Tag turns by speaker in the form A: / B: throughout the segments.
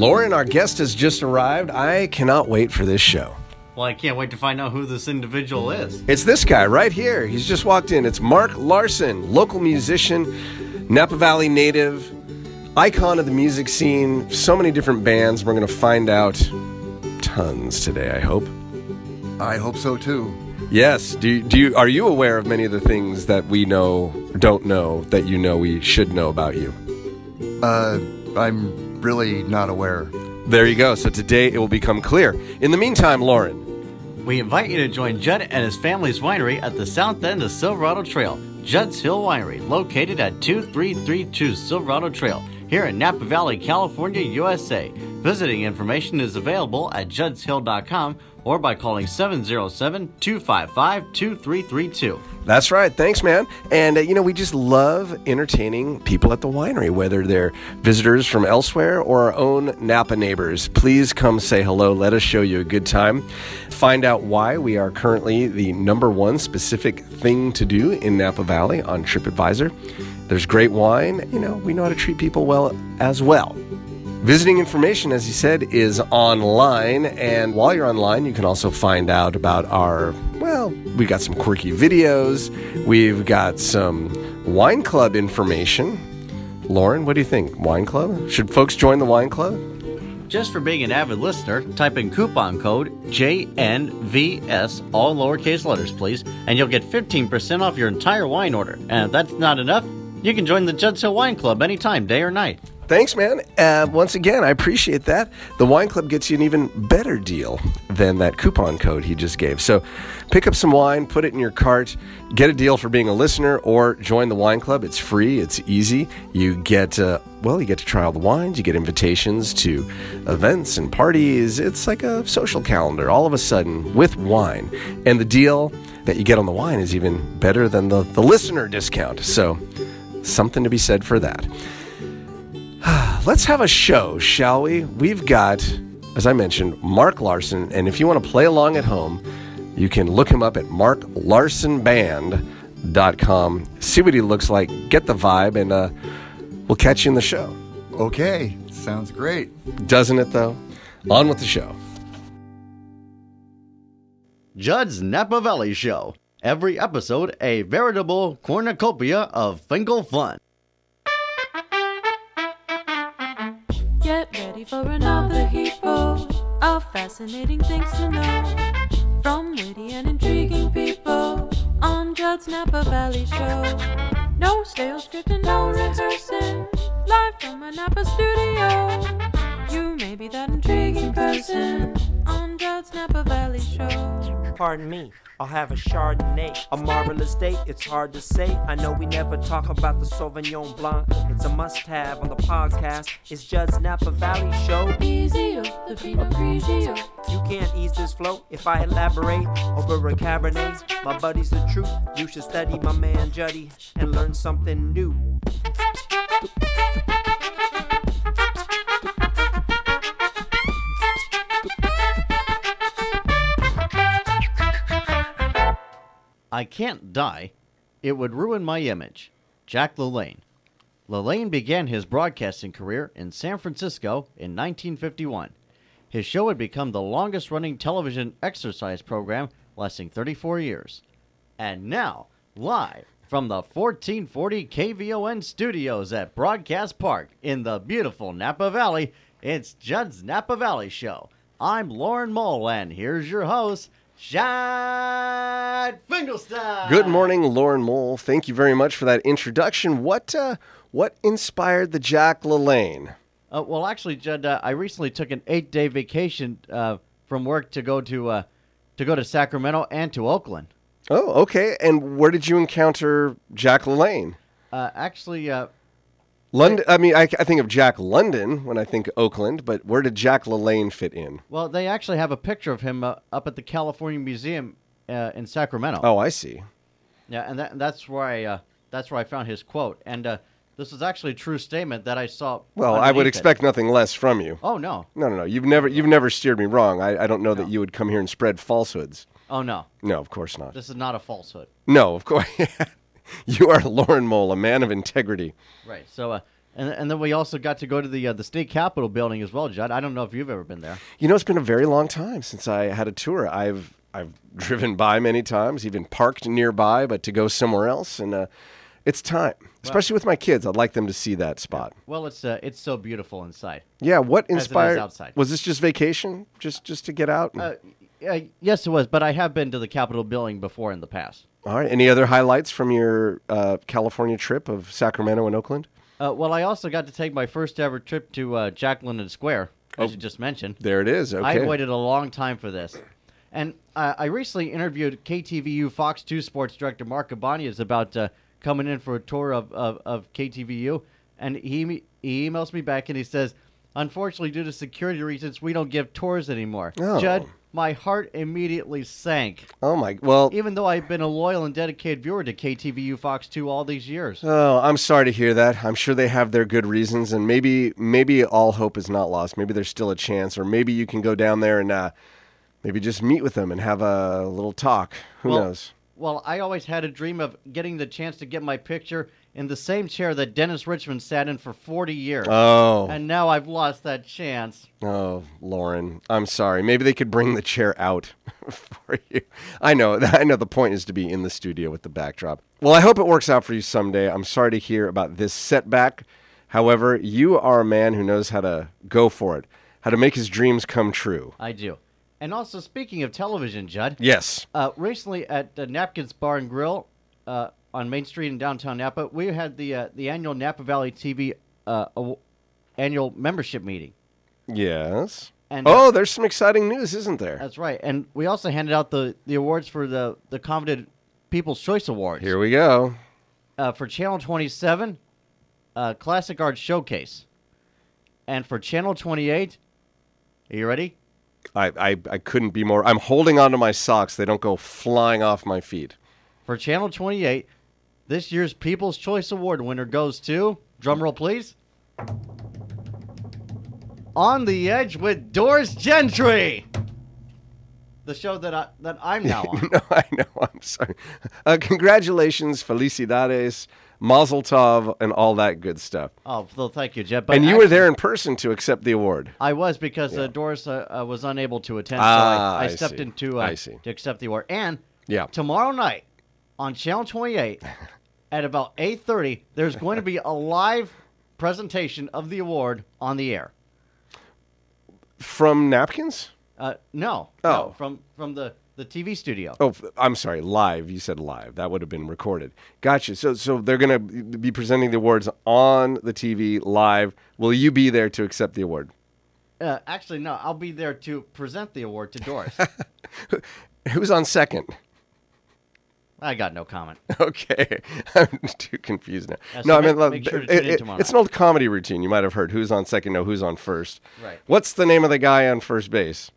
A: Lauren, our guest has just arrived. I cannot wait for this show.
B: Well, I can't wait to find out who this individual is.
A: It's this guy right here. He's just walked in. It's Mark Larson, local musician, Napa Valley native, icon of the music scene, so many different bands. We're going to find out tons today, I hope.
C: I hope so too.
A: Yes. Do you, do you are you aware of many of the things that we know don't know that you know we should know about you?
C: Uh, I'm really not aware.
A: There you go. So today it will become clear. In the meantime, Lauren,
B: We invite you to join Judd and his family's winery at the south end of Silverado Trail, Judd's Hill Winery, located at 2332 Silverado Trail, here in Napa Valley, California, USA. Visiting information is available at juddshill.com or by calling 707 255 2332.
A: That's right. Thanks, man. And, uh, you know, we just love entertaining people at the winery, whether they're visitors from elsewhere or our own Napa neighbors. Please come say hello. Let us show you a good time. Find out why we are currently the number one specific thing to do in Napa Valley on TripAdvisor. There's great wine. You know, we know how to treat people well as well. Visiting information, as he said, is online. And while you're online, you can also find out about our, well, we got some quirky videos. We've got some wine club information. Lauren, what do you think? Wine club? Should folks join the wine club?
B: Just for being an avid listener, type in coupon code JNVS, all lowercase letters, please, and you'll get 15% off your entire wine order. And if that's not enough, you can join the Hill Wine Club anytime, day or night.
A: Thanks, man. Uh, once again, I appreciate that. The wine club gets you an even better deal than that coupon code he just gave. So pick up some wine, put it in your cart, get a deal for being a listener, or join the wine club. It's free, it's easy. You get, uh, well, you get to try all the wines, you get invitations to events and parties. It's like a social calendar all of a sudden with wine. And the deal that you get on the wine is even better than the, the listener discount. So something to be said for that. Let's have a show, shall we? We've got, as I mentioned, Mark Larson, and if you want to play along at home, you can look him up at marklarsonband.com. See what he looks like, get the vibe, and uh, we'll catch you in the show.
C: Okay, sounds great.
A: Doesn't it, though? On with the show.
B: Judd's Napa Valley Show. Every episode, a veritable cornucopia of Finkel fun.
D: For another heapful of fascinating things to know from witty and intriguing people on Judd's Napa Valley Show. No stale script and no rehearsing, live from a Napa studio. You may be that intriguing person on Napa Valley Show.
E: Pardon me, I'll have a Chardonnay. A marvelous date, it's hard to say. I know we never talk about the Sauvignon Blanc. It's a must have on the podcast. It's Judd's Napa Valley Show.
D: Easier, the Pinot Grigio.
E: You can't ease this flow if I elaborate over a Cabernet. My buddy's the truth. You should study my man Juddy and learn something new.
B: I can't die. It would ruin my image. Jack LaLanne. LaLanne began his broadcasting career in San Francisco in 1951. His show had become the longest running television exercise program, lasting 34 years. And now, live from the 1440 KVON studios at Broadcast Park in the beautiful Napa Valley, it's Judd's Napa Valley Show. I'm Lauren Mole, and here's your host, Judd Finkelstein.
A: Good morning, Lauren Mole. Thank you very much for that introduction. What, uh, what inspired the Jack LaLanne?
B: Uh, well, actually, Judd, uh, I recently took an eight-day vacation uh, from work to go to uh, to go to Sacramento and to Oakland.
A: Oh, okay. And where did you encounter Jack LaLanne?
B: Uh, actually, uh,
A: London. I mean, I, I think of Jack London when I think Oakland, but where did Jack LaLanne fit in?
B: well, they actually have a picture of him uh, up at the California Museum uh, in Sacramento.
A: Oh, I see.
B: Yeah, and that, that's where I uh, that's where I found his quote. And uh, this is actually a true statement that I saw.
A: Well, I would
B: underneath it.
A: expect nothing less from you.
B: Oh no!
A: No, no, no. You've never, you've never steered me wrong. I, I don't know that you would come here and spread falsehoods.
B: Oh no!
A: No, of course not.
B: This is not a falsehood.
A: No, of course. you are Lauren Mole, a man of integrity.
B: Right. So, uh, And, and then we also got to go to the uh, the state capitol building as well, Judd. I don't know if you've ever been there.
A: You know, it's been a very long time since I had a tour. I've I've driven by many times, even parked nearby, but to go somewhere else, and uh, it's time. Especially with my kids, I'd like them to see that spot.
B: Well, it's uh, it's so beautiful inside.
A: Yeah, what inspired?
B: outside.
A: Was this just vacation, just just to get out?
B: Uh, uh, yes, it was, but I have been to the Capitol building before in the past.
A: All right. Any other highlights from your uh, California trip of Sacramento and Oakland?
B: Uh, well, I also got to take my first ever trip to uh, Jack London Square, as you just mentioned.
A: There it is. Oh, Okay.
B: I waited a long time for this. And uh, I recently interviewed KTVU Fox 2 sports director Mark Ibanez about uh, coming in for a tour of, of, of KTVU. And he, he emails me back and he says, Unfortunately, due to security reasons, we don't give tours anymore.
A: Oh.
B: Judd, my heart immediately sank,
A: Oh my. Well.
B: even though I've been a loyal and dedicated viewer to KTVU Fox 2 all these years.
A: Oh, I'm sorry to hear that. I'm sure they have their good reasons, and maybe maybe all hope is not lost. Maybe there's still a chance, or maybe you can go down there and uh, maybe just meet with them and have a little talk. Who
B: Well,
A: knows?
B: Well, I always had a dream of getting the chance to get my picture in the same chair that Dennis Richmond sat in for 40 years.
A: Oh,
B: And now I've lost that chance.
A: oh, Lauren, I'm sorry. Maybe they could bring the chair out for you. I know. I know. The point is to be in the studio with the backdrop. Well, I hope it works out for you someday. I'm sorry to hear about this setback. However, you are a man who knows how to go for it, how to make his dreams come true.
B: I do. And also, speaking of television, Judd,
A: Yes.
B: uh, recently at the Napkins Bar and Grill uh, on Main Street in downtown Napa, we had the uh, the annual Napa Valley TV uh, aw- annual membership meeting.
A: Yes.
B: And uh,
A: Oh, there's some exciting news, isn't there?
B: that's right. And we also handed out the, the awards for the the coveted People's Choice Awards.
A: Here we go.
B: uh, for Channel 27, uh, Classic Art Showcase. And for Channel 28, are you ready?
A: I, I, I couldn't be more. I'm holding onto my socks. They don't go flying off my feet.
B: For Channel 28, this year's People's Choice Award winner goes to, drumroll please, On the Edge with Doris Gentry. The show that I that I'm now on.
A: no, I know. I'm sorry. Uh, congratulations, felicidades, mazel tov, and all that good stuff.
B: oh, well, thank you, Jeb. But
A: and you were there in person to accept the award.
B: I was because uh, Doris uh, uh, was unable to attend,
A: Ah,
B: so I, I
A: I
B: stepped
A: see.
B: into uh,
A: I
B: to accept the award. And
A: Yeah.
B: tomorrow night on Channel 28 at about 8:30, there's going to be a live presentation of the award on the air.
A: From napkins?
B: Uh, no,
A: Oh.
B: no, from from the the TV studio.
A: Oh, I'm sorry. Live. You said live. That would have been recorded. Gotcha. So, so they're gonna be presenting the awards on the TV live. Will you be there to accept the award?
B: Uh, actually, no, I'll be there to present the award to Doris.
A: Who's on second?
B: I got no comment.
A: Okay, I'm too confused now.
B: Yeah,
A: no,
B: so
A: I
B: make-
A: mean,
B: make sure to
A: it-
B: in
A: it-
B: tomorrow
A: it's an old comedy routine. You might have heard who's on second, no, who's on first.
B: Right.
A: What's the name of the guy on first base?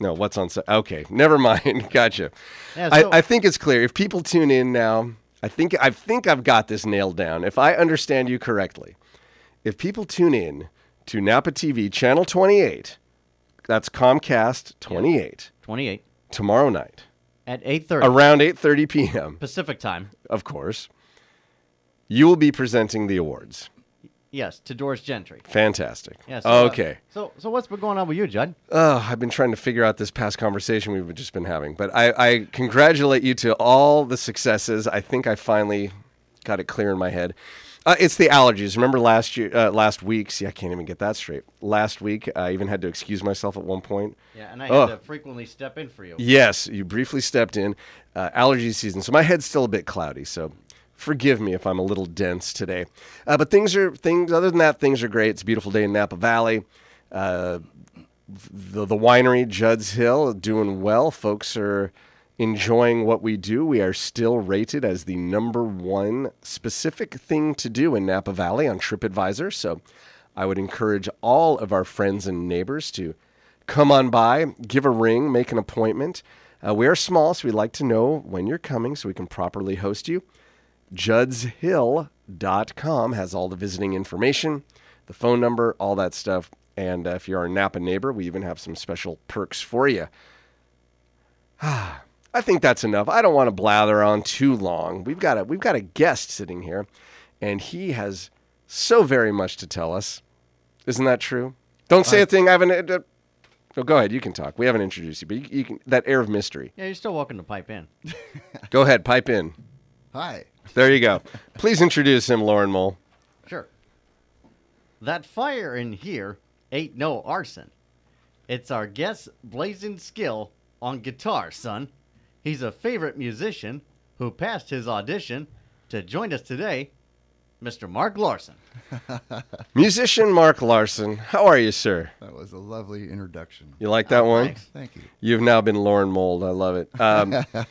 A: No, what's on? Okay, never mind. gotcha.
B: Yeah, so-
A: I, I think it's clear. If people tune in now, I think I think I've got this nailed down. If I understand you correctly, if people tune in to Napa TV channel 28, that's Comcast 28
B: 28
A: tomorrow night
B: at 8:30
A: around 8:30 p.m.
B: Pacific time.
A: of course, you will be presenting the awards.
B: Yes, to Doris Gentry.
A: Fantastic.
B: Yeah. So, uh,
A: okay.
B: so so what's been going on with you, Judd?
A: Oh, I've been trying to figure out this past conversation we've just been having, but I, I congratulate you to all the successes. I think I finally got it clear in my head. Uh, it's the allergies. Remember last year, uh, last week? See, I can't even get that straight. Last week, I even had to excuse myself at one point.
B: Yeah, and I had to frequently step in for you.
A: Yes, you briefly stepped in. Uh, allergy season. So my head's still a bit cloudy. So forgive me if I'm a little dense today. Uh, but things are things. Other than that, things are great. It's a beautiful day in Napa Valley. Uh, the the winery Judd's Hill doing well. Folks are enjoying what we do. We are still rated as the number one specific thing to do in Napa Valley on TripAdvisor. So I would encourage all of our friends and neighbors to come on by, give a ring, make an appointment. Uh, we are small, so we'd like to know when you're coming so we can properly host you. JuddsHill.com has all the visiting information, the phone number, all that stuff. And uh, if you're a Napa neighbor, we even have some special perks for you. I think that's enough. I don't want to blather on too long. We've got a we've got a guest sitting here, and he has so very much to tell us. Isn't that true? Don't say a thing. I haven't. Uh, oh, go ahead. You can talk. We haven't introduced you, but you, you can. That air of mystery.
B: Yeah, you're still welcome to pipe in.
A: Go ahead. Pipe in.
C: Hi.
A: There you go. Please introduce him, Lauren Mole.
B: Sure. That fire in here ain't no arson. It's our guest's blazing skill on guitar, son. He's a favorite musician who passed his audition to join us today, Mr. Mark Larson.
A: Musician Mark Larson. How are you, sir?
C: That was a lovely introduction.
A: You like that one?
B: thanks.
C: Thank you.
A: You've now been Lauren Mold. I love it. Um,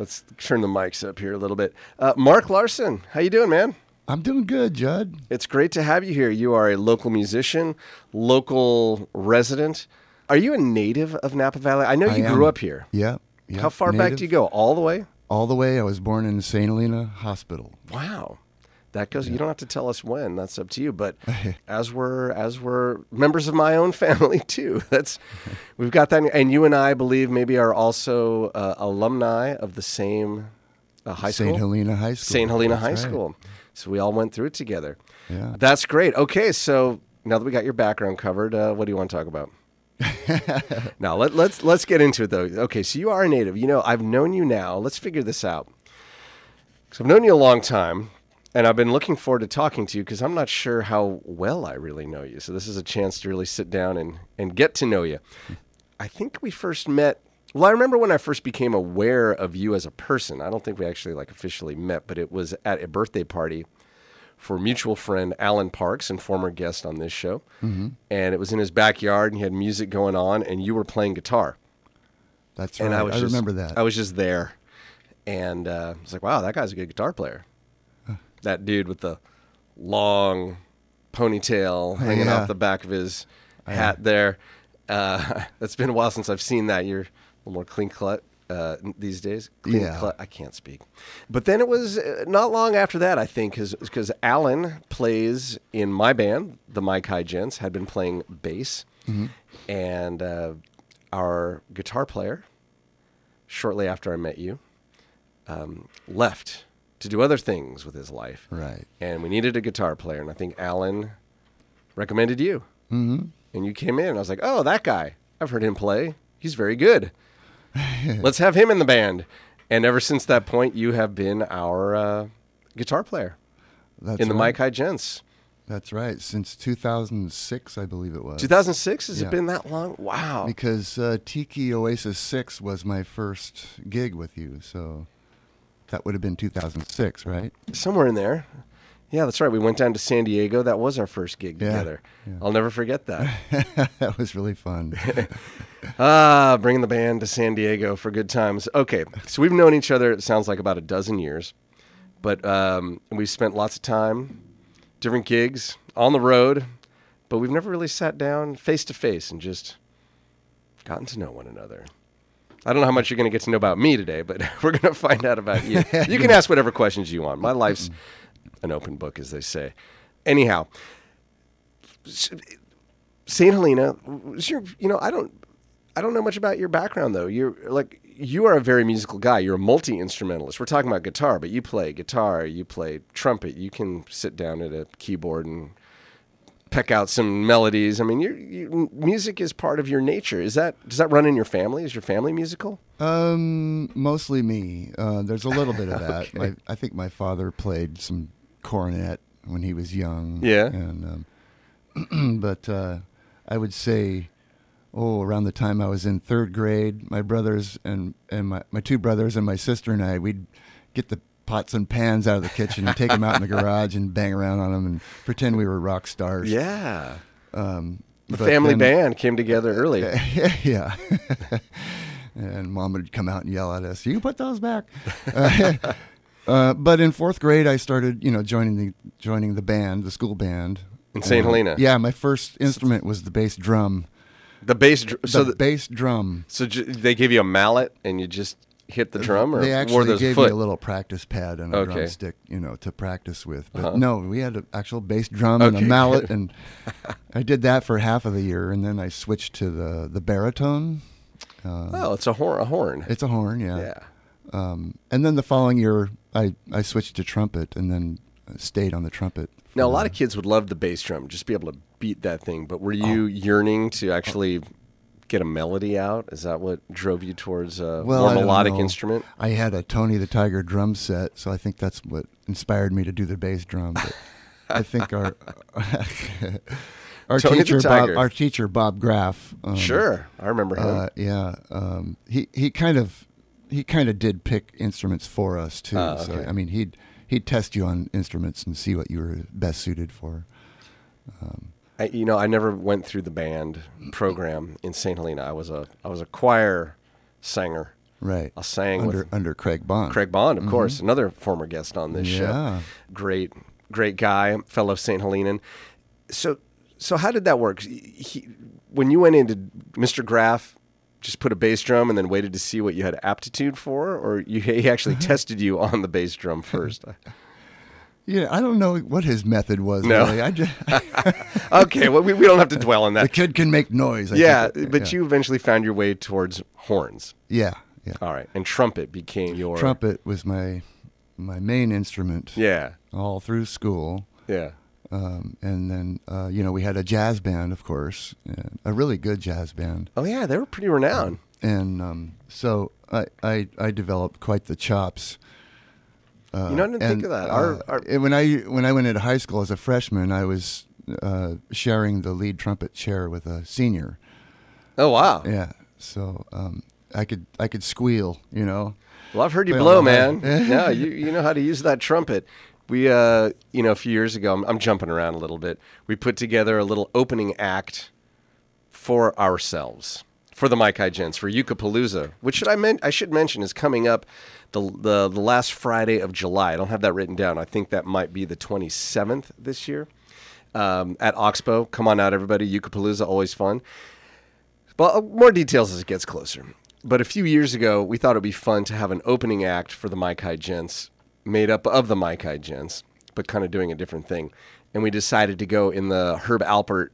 A: let's turn the mics up here a little bit. Uh, Mark Larson, how you doing, man?
C: I'm doing good, Judd.
A: It's great to have you here. You are a local musician, local resident. Are you a native of Napa Valley? I know you
C: am.
A: grew up here.
C: Yeah. yeah.
A: How far back do you go? All the way?
C: All the way. I was born in St. Helena Hospital.
A: Wow. That goes. You don't have to tell us when. That's up to you. But as we're as we're members of my own family too. That's we've got that. And you and I believe maybe are also uh, alumni of the same uh, high school.
C: St. Helena High School.
A: St. Helena
C: That's
A: High
C: right.
A: School. So we all went through it together.
C: Yeah.
A: That's great. Okay, so now that we got your background covered, uh, what do you want to talk about? now let, let's let's get into it though. Okay, so you are a native. You know, I've known you now. Let's figure this out. So I've known you a long time, and I've been looking forward to talking to you because I'm not sure how well I really know you. So this is a chance to really sit down and and get to know you. I think we first met. Well, I remember when I first became aware of you as a person. I don't think we actually like officially met, but it was at a birthday party for mutual friend Alan Parks and former guest on this show. Mm-hmm. And it was in his backyard, and he had music going on, and you were playing guitar.
C: That's right. And.
A: I was just,
C: remember that.
A: I was just there, and uh, I was like, "Wow, that guy's a good guitar player." That dude with the long ponytail hanging
C: Yeah.
A: off the back of his hat there. Uh, it's been a while since I've seen that. You're a little more clean cut uh, these days. Clean
C: Yeah.
A: cut. I can't speak. But then it was uh, not long after that, I think, because Alan plays in my band, the Mike High Gents, had been playing bass, and uh, our guitar player, shortly after I met you, um, left to do other things with his life.
C: Right.
A: And we needed a guitar player, and I think Alan recommended you. Mm-hmm. And you came in, and I was like, "Oh, that guy! I've heard him play. He's very good. Let's have him in the band." And ever since that point, you have been our uh, guitar player
C: That's
A: in the
C: right.
A: Mike High Gents.
C: That's right. Since 2006, I believe it was.
A: 2006? Has it been that long? Wow.
C: Because uh, Tiki Oasis 6 was my first gig with you. So that would have been 2006, right?
A: Somewhere in there. Yeah, that's right. We went down to San Diego. That was our first gig
C: Yeah.
A: together.
C: Yeah.
A: I'll never forget that.
C: that was really fun.
A: Ah, bringing the band to San Diego for good times. Okay, so we've known each other. It sounds like about a dozen years, but um, we've spent lots of time, different gigs on the road, but we've never really sat down face to face and just gotten to know one another. I don't know how much you're going to get to know about me today, but we're going to find out about you. You can ask whatever questions you want. My life's an open book, as they say. Anyhow, Saint Helena, was your, you know, I don't, I don't know much about your background though. You're like, you are a very musical guy. You're a multi instrumentalist. We're talking about guitar, but you play guitar, you play trumpet. You can sit down at a keyboard and peck out some melodies. I mean, you you music is part of your nature. Is that does that run in your family? Is your family musical?
C: Um, mostly me. Uh, there's a little bit of that. my, I think my father played some cornet when he was young.
A: Yeah.
C: And um, but uh, I would say, oh, around the time I was in third grade, my brothers and and my my two brothers and my sister and I, we'd get the pots and pans out of the kitchen and take them out in the garage and bang around on them and pretend we were rock stars.
A: Yeah,
C: Um,
A: the family
C: then-
A: band came together early.
C: yeah. and mom would come out and yell at us, "You put those back." Uh, uh, but in fourth grade, I started, you know, joining the joining the band, the school band
A: In St.
C: Uh,
A: Helena?
C: Yeah, my first instrument was the bass drum.
A: The bass. dr-
C: The
A: So the,
C: bass drum.
A: so j- they give you a mallet and you just hit the drum, or
C: They actually gave
A: foot?
C: me a little practice pad and a
A: Okay.
C: drumstick, you know, to practice with. But
A: Uh-huh.
C: no, we had an actual bass drum and a mallet, and I did that for half of the year, and then I switched to the the baritone. Uh,
A: oh, it's a horn. A horn.
C: It's a horn, yeah.
A: yeah.
C: Um, and then the following year, I, I switched to trumpet and then stayed on the trumpet
A: Now, a lot of kids would love the bass drum, just be able to beat that thing. But were you yearning to actually get a melody out? Is that what drove you towards a
C: well,
A: more melodic
C: know.
A: instrument?
C: I had a Tony the Tiger drum set, so I think that's what inspired me to do the bass drum. But I think our our
A: Tony
C: teacher Bob, our teacher Bob Graff. Um,
A: Sure, I remember him.
C: Uh, yeah. Um, he he kind of he kind of did pick instruments for us too.
A: Ah,
C: So. I mean, he'd he'd test you on instruments and see what you were best suited for.
A: I, you know, I never went through the band program in St. Helena. I was a I was a choir singer.
C: Right.
A: I sang
C: under
A: with
C: under Craig Bond.
A: Craig Bond, of course, another former guest on this
C: Mm-hmm. Yeah.
A: show. Great, great guy, fellow St. Helenan. So, so how did that work? He, when you went into Mr. Graff, just put a bass drum and then waited to see what you had aptitude for, or you, he actually tested you on the bass drum first?
C: Yeah, I don't know what his method was.
A: No.
C: Really. I just,
A: okay, well, we, we don't have to dwell on that.
C: the kid can make noise. I
A: Yeah,
C: think.
A: but
C: yeah.
A: you eventually found your way towards horns.
C: Yeah, yeah.
A: All right, and trumpet became your
C: Trumpet was my my main instrument
A: Yeah,
C: all through school.
A: yeah.
C: Um, and then, uh, you know, we had a jazz band, of course, and a really good jazz band.
A: Oh yeah, they were pretty renowned.
C: And um, so I, I, I developed quite the chops. Uh,
A: You know, I didn't think of that. Our-
C: uh,
A: our-
C: and when I when I went into high school as a freshman, I was uh, sharing the lead trumpet chair with a senior.
A: Oh wow.
C: Yeah, so um, I could I could squeal, you know.
A: Well, I've heard you blow, man. yeah, you you know how to use that trumpet. We, uh, you know, a few years ago, I'm, I'm jumping around a little bit. We put together a little opening act for ourselves for the Mike High Gents for Yucapalooza, which should I men- I should mention is coming up the, the the last Friday of July. I don't have that written down. I think that might be the 27th this year um, at Oxbow. Come on out, everybody! Yucapalooza, always fun. Well, uh, more details as it gets closer. But a few years ago, we thought it'd be fun to have an opening act for the Mike High Gents, made up of the Mike High Gents, but kind of doing a different thing. And we decided to go in the Herb Alpert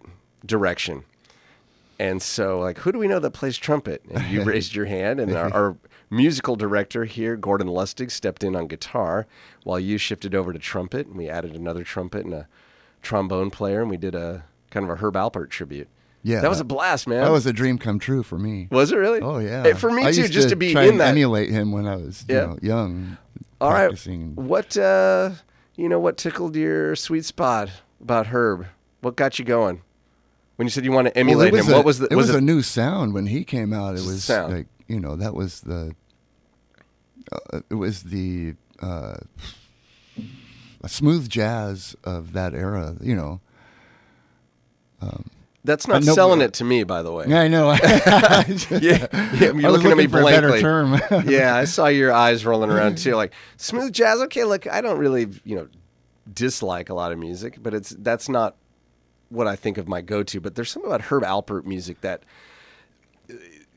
A: direction. And so, like, who do we know that plays trumpet? And you raised your hand, and our, our musical director here, Gordon Lustig, stepped in on guitar while you shifted over to trumpet. And we added another trumpet and a trombone player, and we did a kind of a Herb Alpert tribute.
C: Yeah,
A: that was a blast, man.
C: That was a dream come true for me.
A: Was it really?
C: Oh yeah,
A: for me
C: I
A: too, just to, be
C: try
A: in
C: and
A: that.
C: emulate him when I was you know, young.
A: All right.
C: practicing.
A: What uh, you know, what tickled your sweet spot about Herb? What got you going? When you said you want to emulate
C: was
A: him,
C: a,
A: what was the
C: it was, a new sound when he came out. It was
A: sound.
C: like you know that was the uh, it was the uh, smooth jazz of that era. You know.
A: That's not
C: no-
A: selling it to me, by the way.
C: Yeah, I know.
A: yeah, yeah, you're
C: was
A: looking at me
C: looking for a better
A: blankly. yeah, I saw your eyes rolling around too. Like smooth jazz. Okay, look, I don't really, you know, dislike a lot of music, but it's that's not what I think of my go-to. But there's something about Herb Alpert music that,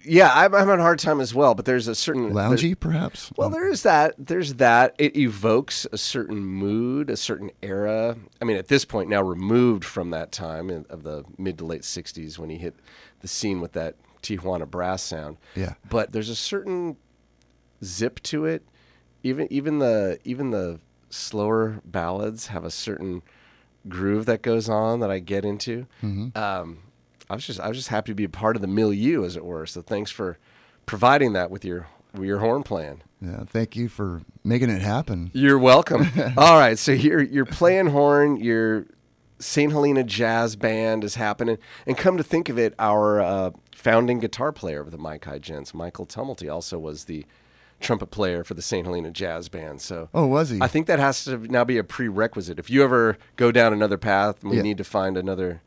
A: yeah, I'm, I'm having a hard time as well. But there's a certain
C: Loungy, perhaps.
A: Well, there is that. There's that. It evokes a certain mood, a certain era. I mean, at this point now, removed from that time in, of the mid to late '60s when he hit the scene with that Tijuana brass sound.
C: Yeah.
A: But there's a certain zip to it. Even even the even the slower ballads have a certain groove that goes on that I get into. Um, I was just I was just happy to be a part of the milieu, as it were. So thanks for providing that with your with your horn playing.
C: Yeah, thank you for making it happen.
A: You're welcome. All right, so you're you're playing horn. Your St. Helena Jazz Band is happening, and come to think of it, our uh, founding guitar player of the Mike High Gents, Michael Tumulty, also was the trumpet player for the St. Helena Jazz Band. So,
C: Oh, was he?
A: I think that has to now be a prerequisite. If you ever go down another path, and we
C: Yeah.
A: need to find another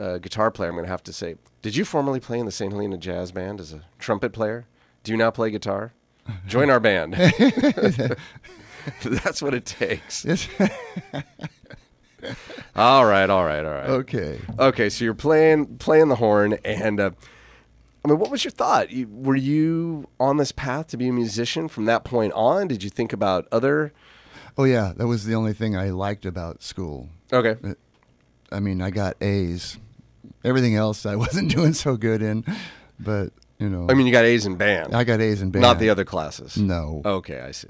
A: uh, guitar player. I'm going to have to say, did you formerly play in the St. Helena Jazz Band as a trumpet player? Do you now play guitar? Join our band. That's what it takes. All right, all right, all right.
C: okay.
A: Okay, so you're playing playing the horn, and uh, I mean, what was your thought? You, were you on this path to be a musician from that point on? Did you think about other?
C: Oh yeah, that was the only thing I liked about school.
A: Okay,
C: I mean, I got A's. Everything else I wasn't doing so good in, but you know,
A: I mean, you got A's in band,
C: I got A's in band.
A: not the other classes.
C: No.
A: Okay, I see.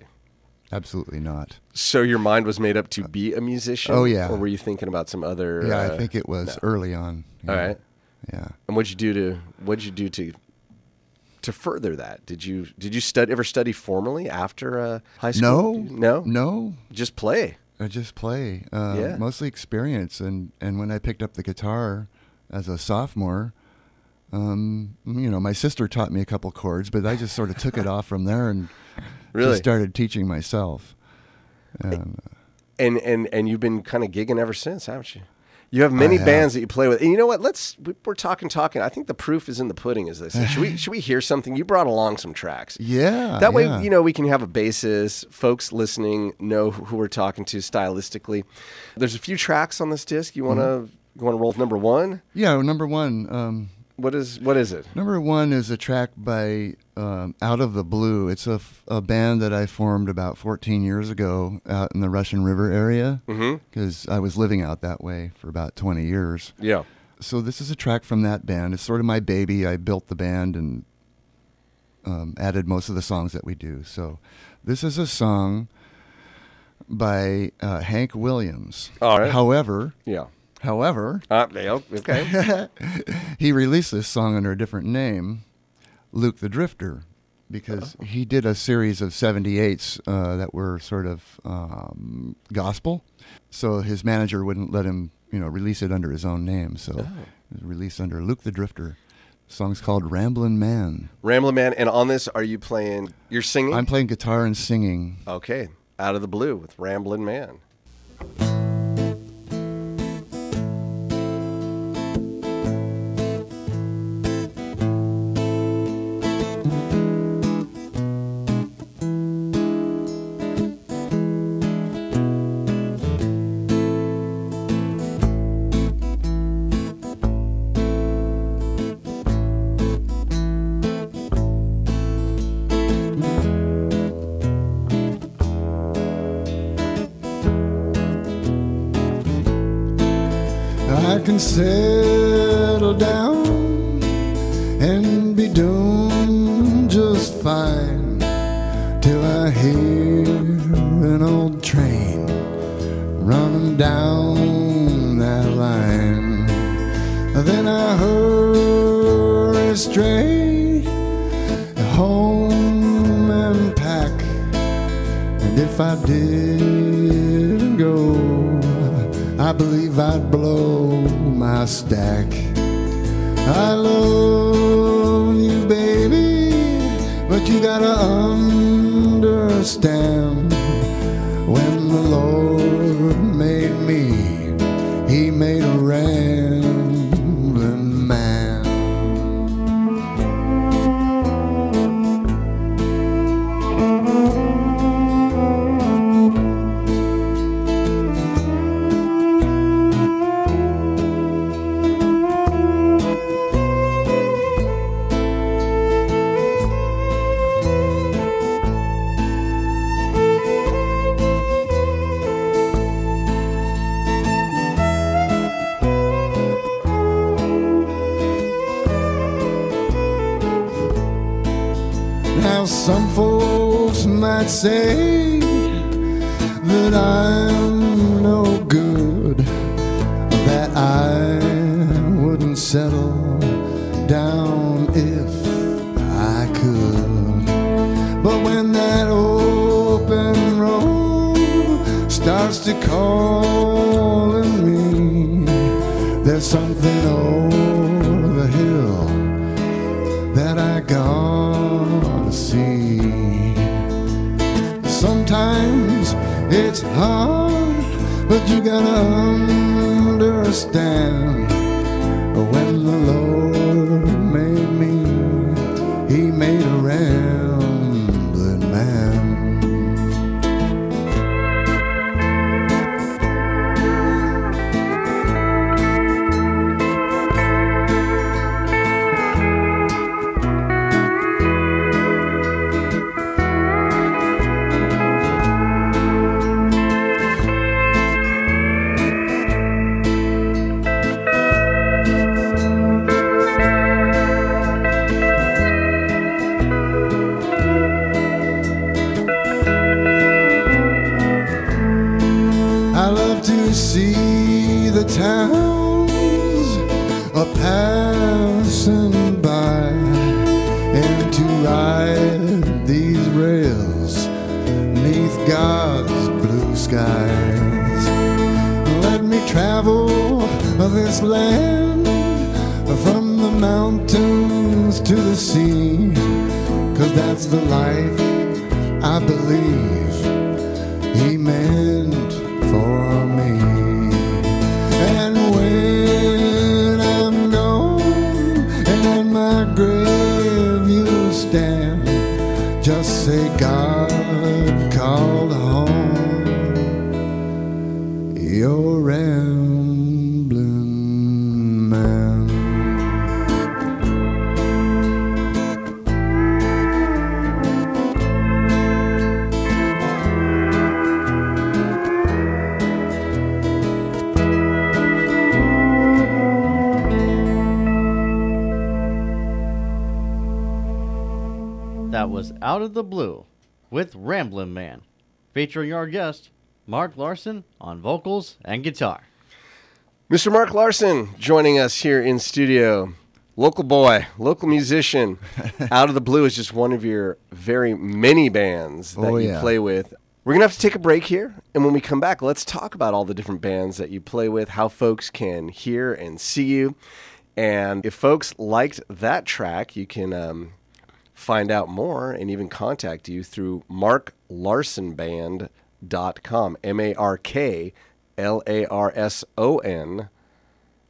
C: absolutely not.
A: So your mind was made up to be a musician?
C: Oh, yeah.
A: Or were you thinking about some other?
C: Yeah,
A: uh,
C: I think it was early on.
A: All
C: yeah.
A: right.
C: Yeah.
A: And what'd you do to what'd you do to to further that? Did you did you study ever study formally after uh, high school?
C: No,
A: no,
C: no.
A: Just play.
C: I just play. Uh,
A: Yeah.
C: Mostly experience, and and when I picked up the guitar as a sophomore, um, you know, my sister taught me a couple chords, but I just sort of took it off from there and
A: Really?
C: just started teaching myself. Um,
A: And and and you've been kind of gigging ever since, haven't you? You have many bands that you play with, and you know what? Let's we- we're talking talking. I think the proof is in the pudding, as they say. Should we should we hear something? You brought along some tracks.
C: yeah.
A: That way,
C: yeah.
A: you know, we can have a basis. Folks listening know who we're talking to stylistically. There's a few tracks on this disc. You want to
C: Mm-hmm.
A: you want to roll number one?
C: Yeah, number one. Um,
A: What is what is it?
C: Number one is a track by um, Out of the Blue. It's a, f- a band that I formed about 14 years ago out in the Russian River area
A: Mm-hmm.
C: because I was living out that way for about 20 years.
A: Yeah.
C: So this is a track from that band. It's sort of my baby. I built the band and um, added most of the songs that we do. So this is a song by uh, Hank Williams.
A: All right.
C: However,
A: Yeah.
C: However,
A: Uh, okay.
C: he released this song under a different name, Luke the Drifter, because he did a series of 78s uh, that were sort of um, gospel. So his manager wouldn't let him, you know, release it under his own name. So it was released under Luke the Drifter. The song's called Ramblin' Man.
A: Ramblin' Man. And on this, are you playing? You're singing.
C: I'm playing guitar and singing.
A: okay. Out of the blue with Ramblin' Man.
B: Ramblin' Man, featuring our guest, Mark Larson, on vocals and guitar.
A: Mr. Mark Larson joining us here in studio. Local boy, local musician. Out of the Blue is just one of your very many bands that
C: Oh,
A: you
C: yeah.
A: play with. We're going to have to take a break here. And when we come back, let's talk about all the different bands that you play with, how folks can hear and see you. And if folks liked that track, you can um, find out more and even contact you through marklarsonband.com. M A R K L A R S O N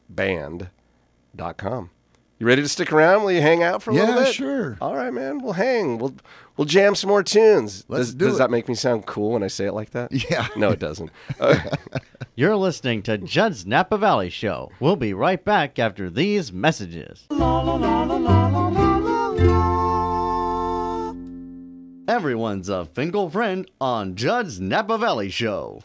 A: band.com. You ready to stick around? Will you hang out for a little bit?
C: Yeah,
A: bit?
C: sure.
A: All right, man. We'll hang. We'll we'll jam some more tunes.
C: Let's
A: does
C: do
A: does
C: it.
A: that make me sound cool when I say it like that?
C: Yeah.
A: No, it doesn't. Uh,
B: You're listening to Judd's Napa Valley Show. We'll be right back after these messages. Everyone's a Finkel friend on Judd's Napa Valley Show.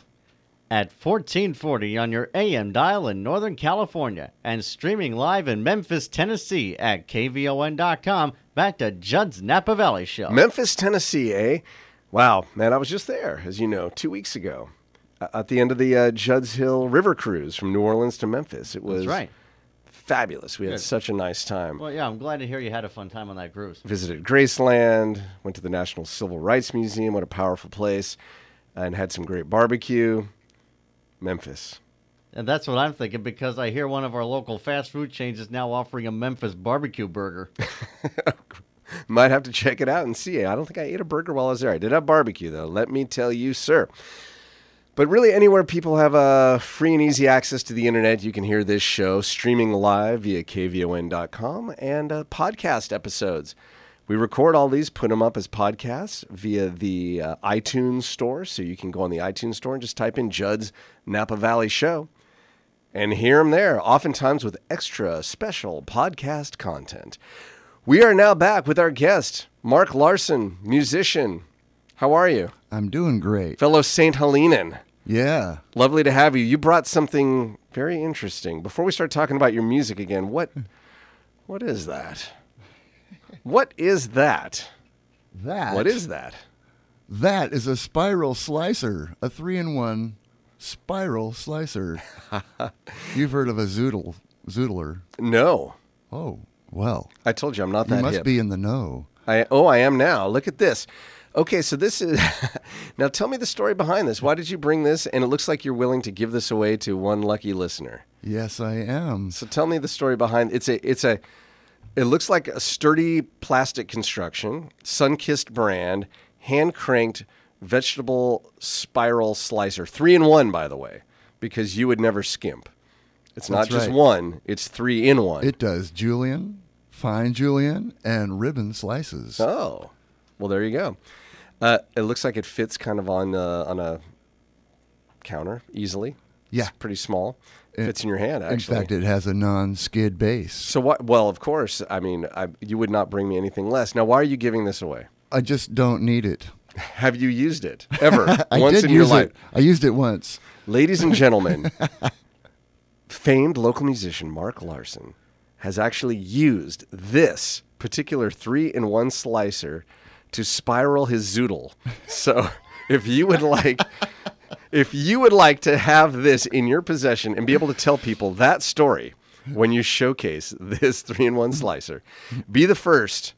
B: At 1440 on your AM dial in Northern California and streaming live in Memphis, Tennessee at KVON.com. Back to Judd's Napa Valley Show.
A: Memphis, Tennessee, eh? Wow, man, I was just there, as you know, two weeks ago, uh, at the end of the uh, Judd's Hill River Cruise from New Orleans to Memphis. It was
B: That's right.
A: Fabulous. We had
B: Good.
A: such a nice time.
B: Well, yeah, I'm glad to hear you had a fun time on that cruise.
A: Visited Graceland, went to the National Civil Rights Museum. What a powerful place, and had some great barbecue. Memphis.
B: And that's what I'm thinking because I hear one of our local fast food chains is now offering a Memphis barbecue burger.
A: Might have to check it out and see. I don't think I ate a burger while I was there. I did have barbecue, though. Let me tell you, sir. But really, anywhere people have uh, free and easy access to the internet, you can hear this show streaming live via kvon.com and uh, podcast episodes. We record all these, put them up as podcasts via the uh, iTunes store. So you can go on the iTunes store and just type in Judd's Napa Valley Show and hear them there, oftentimes with extra special podcast content. We are now back with our guest, Mark Larson, musician. How are you?
C: I'm doing great.
A: Fellow St. Helenan.
C: Yeah.
A: Lovely to have you. You brought something very interesting. Before we start talking about your music again, what what is that? What is that?
C: That
A: What is that?
C: That is a spiral slicer, a three in one spiral slicer. You've heard of a zoodle zoodler.
A: No.
C: Oh, well.
A: I told you I'm not that You
C: must
A: hip.
C: be in the know.
A: I oh, I am now. Look at this. Okay, so this is now. Tell me the story behind this. Why did you bring this? And it looks like you're willing to give this away to one lucky listener.
C: Yes, I am.
A: So tell me the story behind. It's a. It's a. It looks like a sturdy plastic construction, sun-kissed brand, hand cranked vegetable spiral slicer, three in one, by the way, because you would never skimp. It's not just
C: right.
A: one; it's three in one.
C: It does julienne, fine julienne, and ribbon slices.
A: Oh, well, there you go. Uh, it looks like it fits kind of on uh, on a counter easily.
C: Yeah.
A: it's pretty small.
C: It-
A: fits in your hand.
C: in fact, it has a non-skid base.
A: so what? Well, of course. I mean, I, you would not bring me anything less. Now, why are you giving this away?
C: I just don't need it.
A: Have you used it ever
C: I
A: once
C: did
A: in your
C: use
A: life,
C: it. I used it once.
A: ladies and gentlemen? famed local musician Mark Larson has actually used this particular three-in-one slicer to spiral his zoodle. So, if you would like, if you would like to have this in your possession and be able to tell people that story, when you showcase this three in one slicer. Be the first.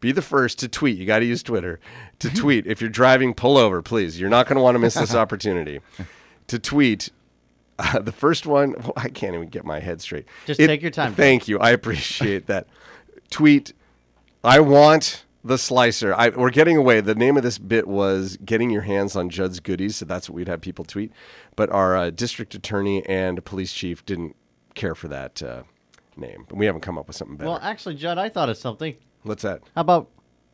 A: Be the first to tweet. You got to use Twitter to tweet. If you're driving, pull over, please. You're not going to want to miss this opportunity to tweet. Uh, the first one, well, I can't even get my head straight.
B: Just take your time.
A: Thank you. I appreciate that. Tweet. I want the slicer. I, we're getting away. The name of this bit was getting your hands on Judd's goodies, so that's what we'd have people tweet. But our uh, district attorney and police chief didn't care for that uh, name. But we haven't come up with something better.
B: Well, actually, Judd, I thought of something.
A: What's that?
B: How about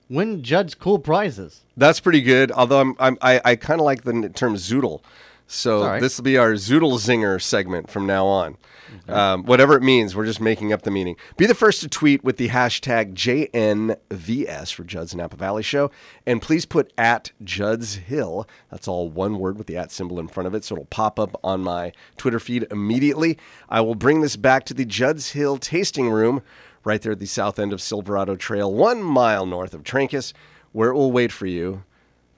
B: win Judd's cool prizes?
A: That's pretty good. Although I'm, I'm I, I kind of like the term zoodle. So
B: right.
A: this will be our zoodle zinger segment from now on. Um, whatever it means, we're just making up the meaning. Be the first to tweet with the hashtag JNVS for Judd's Napa Valley Show, and please put at Judd's Hill. That's all one word with the at symbol in front of it, so it'll pop up on my Twitter feed immediately. I will bring this back to the Judd's Hill tasting room right there at the south end of Silverado Trail, one mile north of Trancas, where it will wait for you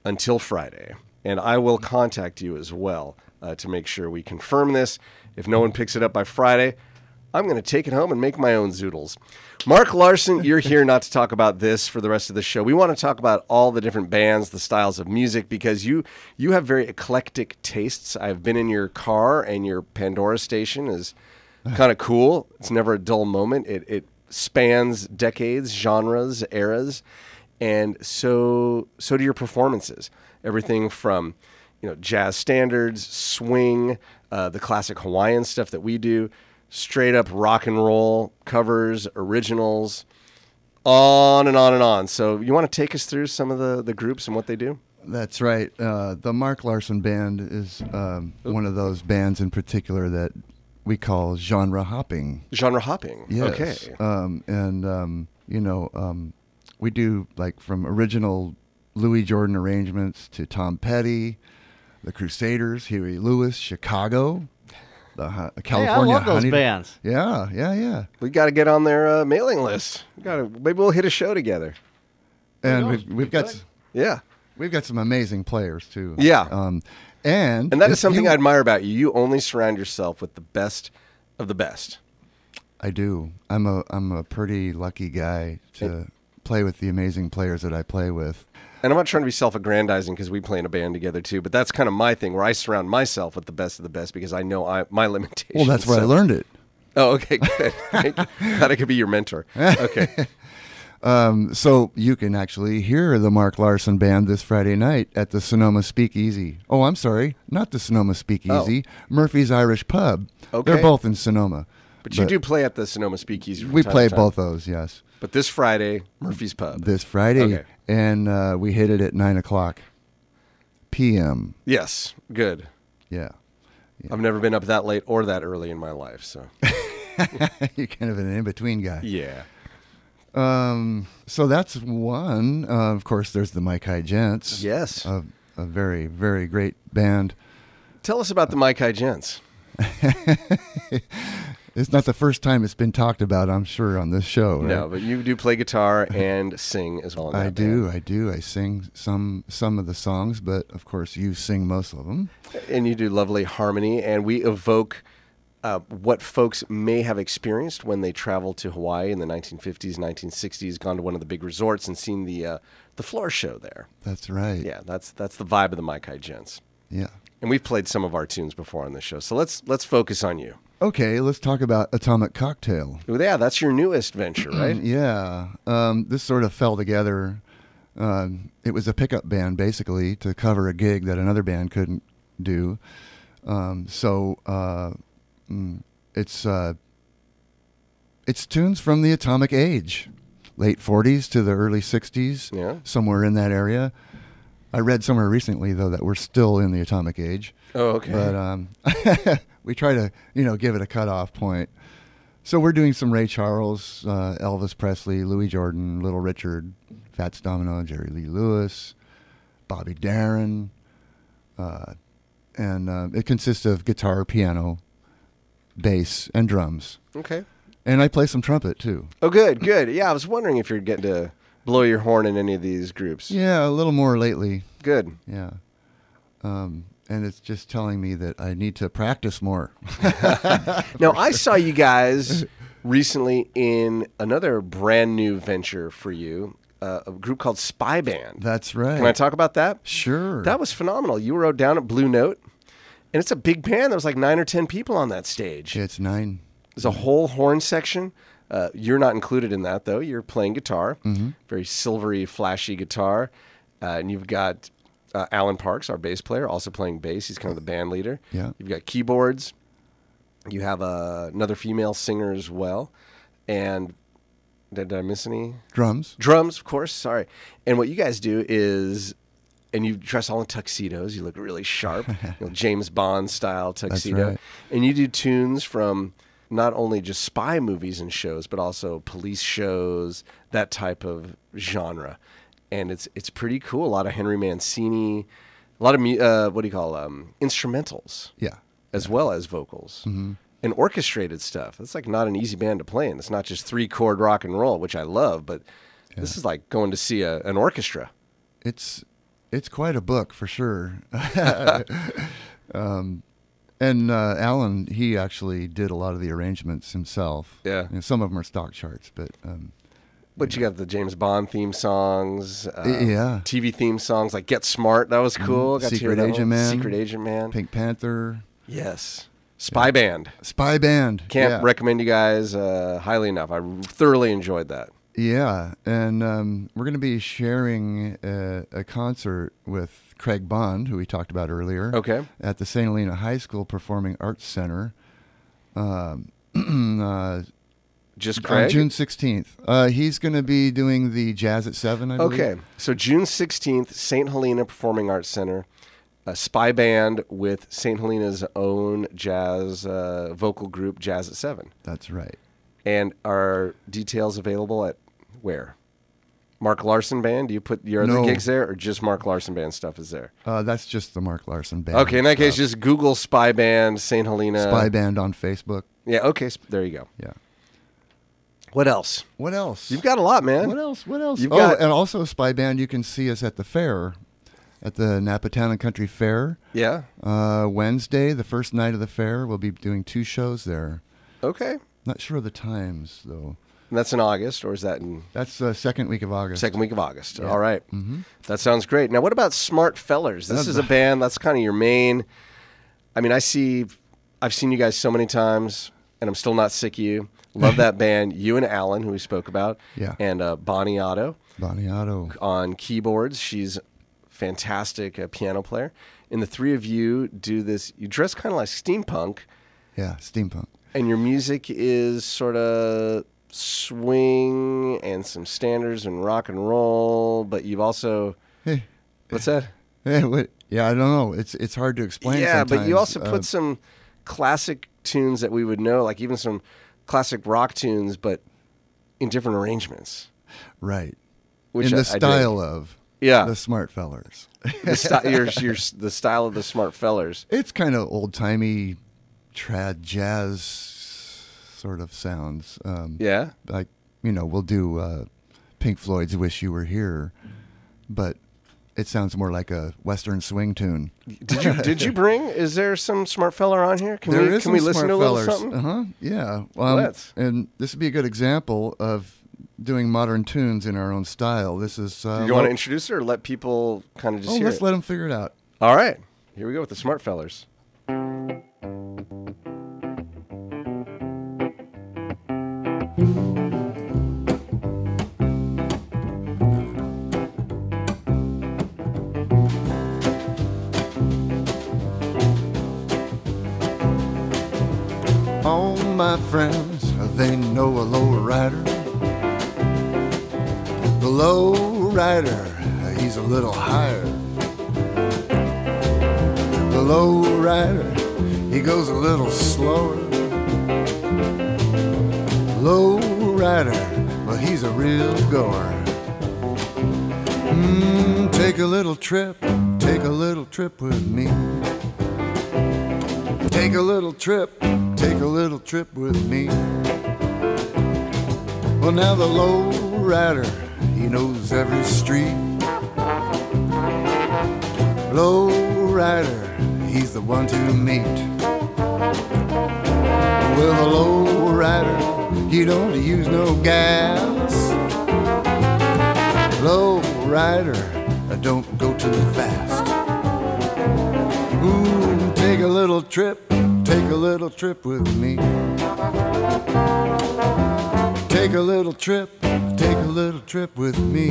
A: until Friday. And I will contact you as well uh, to make sure we confirm this. If no one picks it up by Friday, I'm going to take it home and make my own zoodles. Mark Larson, you're here not to talk about this for the rest of the show. We want to talk about all the different bands, the styles of music, because you you have very eclectic tastes. I've been in your car, and your Pandora station is kind of cool. It's never a dull moment. It it spans decades, genres, eras, and so so do your performances. Everything from you know jazz standards, swing, uh, the classic Hawaiian stuff that we do, straight up rock and roll covers, originals, on and on and on. So you want to take us through some of the the groups and what they do?
C: That's right. Uh, the Mark Larson Band is um, one of those bands in particular that we call genre hopping.
A: Genre hopping.
C: Yes.
A: Okay.
C: Um, and um, you know, um, we do like from original Louis Jordan arrangements to Tom Petty, the Crusaders, Huey Lewis, Chicago, the Hu- California
B: hey, I love those
C: Honey-
B: bands.
C: Yeah, yeah, yeah.
A: We got to get on their uh, mailing list. We got to maybe we'll hit a show together.
C: And we've, we've got
B: Good.
C: s-
A: Yeah.
C: we've got some amazing players too.
A: Yeah.
C: Um, and
A: And that is something
C: you-
A: I admire about you. You only surround yourself with the best of the best.
C: I do. I'm a I'm a pretty lucky guy to play with the amazing players that I play with.
A: And I'm not trying to be self-aggrandizing because we play in a band together too, but that's kind of my thing where I surround myself with the best of the best because I know I, my limitations.
C: Well, that's where I learned it.
A: Oh, okay, good. Thought I could be your mentor. Okay.
C: Um, so you can actually hear the Mark Larson band this Friday night at the Sonoma Speakeasy. Oh, I'm sorry, not the Sonoma Speakeasy, Murphy's Irish Pub.
A: Okay.
C: They're both in Sonoma.
A: But you do play at the Sonoma Speakeasy.
C: We play both those, yes.
A: But this Friday, Murphy's Pub.
C: This Friday,
A: Okay.
C: and uh, we hit it at nine o'clock p.m.
A: yes, good.
C: Yeah,
A: I've never been up that late or that early in my life, so
C: you're kind of an in-between guy.
A: yeah.
C: Um, so that's one. Uh, of course, there's the Maikai Gents.
A: Yes.
C: a, a very, very great band.
A: Tell us about the Maikai Gents.
C: It's not the first time it's been talked about, I'm sure, on this show. Right?
A: No, but you do play guitar and sing as well.
C: I do,
A: band.
C: I do. I sing some some of the songs, but of course, you sing most of them.
A: and you do lovely harmony, and we evoke uh, what folks may have experienced when they traveled to Hawaii in the 1950s, 1960s, gone to one of the big resorts and seen the uh, the floor show there.
C: That's right.
A: Yeah, that's that's the vibe of the Maikai Gents.
C: Yeah.
A: And we've played some of our tunes before on this show, so let's let's focus on you.
C: Okay, let's talk about Atomic Cocktail.
A: Yeah, that's your newest venture, right?
C: Yeah. Um, this sort of fell together. Um, it was a pickup band, basically, to cover a gig that another band couldn't do. Um, so uh, mm, it's uh, it's tunes from the Atomic Age, late 40s to the early 60s,
A: Yeah.
C: somewhere in that area. I read somewhere recently, though, that we're still in the Atomic Age.
A: Oh, okay.
C: But um, we try to, you know, give it a cutoff point. So we're doing some Ray Charles, uh, Elvis Presley, Louis Jordan, Little Richard, Fats Domino, Jerry Lee Lewis, Bobby Darin, uh, and uh, it consists of guitar, piano, bass, and drums.
A: okay.
C: And I play some trumpet too.
A: Oh, good, good. Yeah, I was wondering if you're getting to blow your horn in any of these groups.
C: Yeah, a little more lately.
A: Good.
C: Yeah. Um, and it's just telling me that I need to practice more.
A: Now, I saw you guys recently in another brand new venture for you, uh, a group called Spy Band.
C: That's right.
A: Can I talk about that?
C: Sure.
A: That was phenomenal. You were down at Blue Note, and it's a big band. There was like nine or ten people on that stage.
C: it's nine.
A: There's a whole horn section. Uh, you're not included in that though. You're playing guitar,
C: Mm-hmm.
A: very silvery, flashy guitar, uh, and you've got uh, Alan Parks, our bass player, also playing bass. He's kind of the band leader.
C: Yeah.
A: You've got keyboards. You have uh, another female singer as well, and did, did I miss any?
C: Drums.
A: Drums, of course. Sorry. And what you guys do is, and you dress all in tuxedos. You look really sharp, you know, James Bond style tuxedo.
C: right.
A: And you do tunes from not only just spy movies and shows, but also police shows, that type of genre. And it's it's pretty cool. A lot of Henry Mancini, a lot of uh, what do you call um, instrumentals
C: Yeah.
A: as well as vocals and orchestrated stuff. It's like not an easy band to play in. It's not just three chord rock and roll, which I love, but this is like going to see a, an orchestra.
C: It's it's quite a book for sure. um, and uh, Alan, he actually did a lot of the arrangements himself.
A: Yeah.
C: You know, some of them are stock charts, but um,
A: But you got the James Bond theme songs, uh,
C: yeah.
A: TV theme songs like Get Smart. That was cool. Got to hear
C: Secret Agent. Man.
A: Secret Agent Man.
C: Pink Panther,
A: Yes. Spy Band.
C: Spy Band.
A: Can't
C: yeah.
A: recommend you guys uh, highly enough. I thoroughly enjoyed that.
C: Yeah, and um, we're going to be sharing a, a concert with Craig Bond, who we talked about earlier.
A: Okay.
C: At the St. Helena High School Performing Arts Center. Um, uh,
A: Just
C: on
A: Craig.
C: June 16th. Uh, he's going to be doing the Jazz at 7, I believe.
A: Okay, so June 16th, St. Helena Performing Arts Center, a spy band with St. Helena's own jazz uh, vocal group, Jazz at 7.
C: That's right.
A: And are details available at where? Mark Larson Band? Do you put your other
C: No.
A: gigs there, or just Mark Larson Band stuff is there?
C: Uh, that's just the Mark Larson Band.
A: Okay, in that case, just Google Spy Band, St. Helena.
C: Spy Band on Facebook.
A: Yeah, okay, sp- there you go.
C: Yeah.
A: What else?
C: What else?
A: You've got a lot, man.
C: What else? What else?
A: You've
C: oh,
A: got-
C: and also Spy Band. You can see us at the fair, at the Napa Town and Country Fair.
A: Yeah,
C: Uh, Wednesday, the first night of the fair, we'll be doing two shows there.
A: okay.
C: Not sure of the times though.
A: And that's in August, or is that in
C: That's the second week of August.
A: Second week of August.
C: Yeah.
A: All right. That sounds great. Now, what about Smart Fellers? This is a band that's kind of your main. I mean, I see, I've seen you guys so many times, and I'm still not sick of you. Love that band. You and Alan, who we spoke about,
C: Yeah.
A: and uh, Bonnie Otto
C: Bonnie Otto.
A: on keyboards. She's fantastic uh, piano player. And the three of you do this. You dress kind of like steampunk,
C: Yeah, steampunk.
A: and your music is sort of swing and some standards and rock and roll, but you've also
C: Hey,
A: what's that?
C: hey, what? Yeah, I don't know. It's it's hard to explain.
A: yeah, but you
C: sometimes.
A: also
C: Uh,
A: put some classic tunes that we would know, like even some classic rock tunes, but in different arrangements.
C: right
A: Which
C: in the
A: I
C: style of
A: Yeah.
C: the Smart Fellers.
A: the your, your, the style of the smart fellers.
C: It's kind of old timey, trad jazz sort of sounds. Um,
A: Yeah.
C: like you know we'll do uh, Pink Floyd's "Wish You Were Here," but it sounds more like a Western swing tune.
A: Did you did you bring? Is there some smart feller on here? Can
C: There
A: we
C: is
A: can we listen to a little
C: Fellers.
A: something?
C: Uh-huh. Yeah. Um,
A: Let's.
C: And this would be a good example of doing modern tunes in our own style. This is. Uh,
A: you want to introduce it or let people kind of just
C: Oh,
A: hear
C: let's
A: it?
C: let them figure it out.
A: All right, here we go with the smart fellers.
C: My friends, they know a low rider. The low rider, he's a little higher. The low rider, he goes a little slower. Low rider, well, he's a real goer. Mm, take a little trip, take a little trip with me. Take a little trip, take a little trip with me. Well, now the low rider, he knows every street. Low rider, he's the one to meet. Well, the low rider, he don't use no gas. Low rider, uh, don't go too fast. Ooh, take a little trip, take a little trip with me. Take a little trip, take a little trip with me.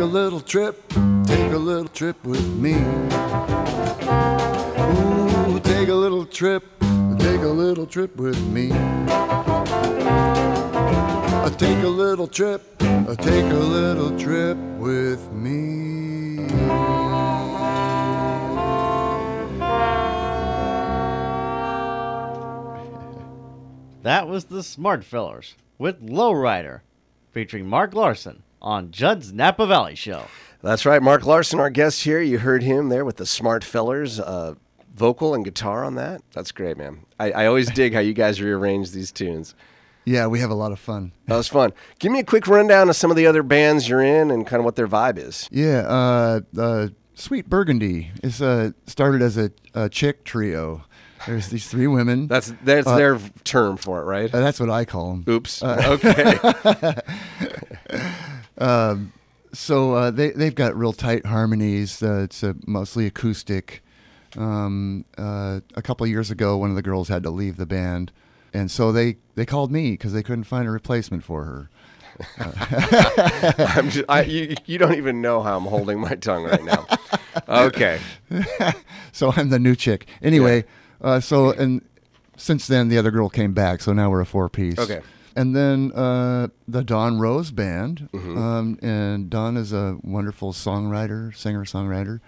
C: A little trip, take a little trip with me. Ooh, take a little trip, take a little trip with me. Uh, Take a little trip, uh, take a little trip with me.
B: That was the Smart Fellers with Lowrider, featuring Mark Larson on Judd's Napa Valley Show.
A: That's right. Mark Larson, our guest here. You heard him there with the Smart Fellers, uh, vocal and guitar on that. That's great, man. I, I always dig how you guys rearrange these tunes.
C: Yeah, we have a lot of fun.
A: That was fun. Give me a quick rundown of some of the other bands you're in and kind of what their vibe is.
C: Yeah, uh, uh, Sweet Burgundy is uh, started as a, a chick trio. There's these three women.
A: That's that's
C: Uh,
A: their term for it, right?
C: Uh, that's what I call them.
A: Oops. okay.
C: So uh, they they've got real tight harmonies. Uh, it's uh, mostly acoustic. Um, uh, a couple years ago, one of the girls had to leave the band, and so they they called me because they couldn't find a replacement for her.
A: I'm just, I, you, you don't even know how I'm holding my tongue right now. Okay.
C: So I'm the new chick. Anyway, uh, so and since then the other girl came back, so now we're a four piece.
A: Okay.
C: And then uh, the Don Rose Band,
A: Mm-hmm.
C: um, and Don is a wonderful songwriter, singer songwriter,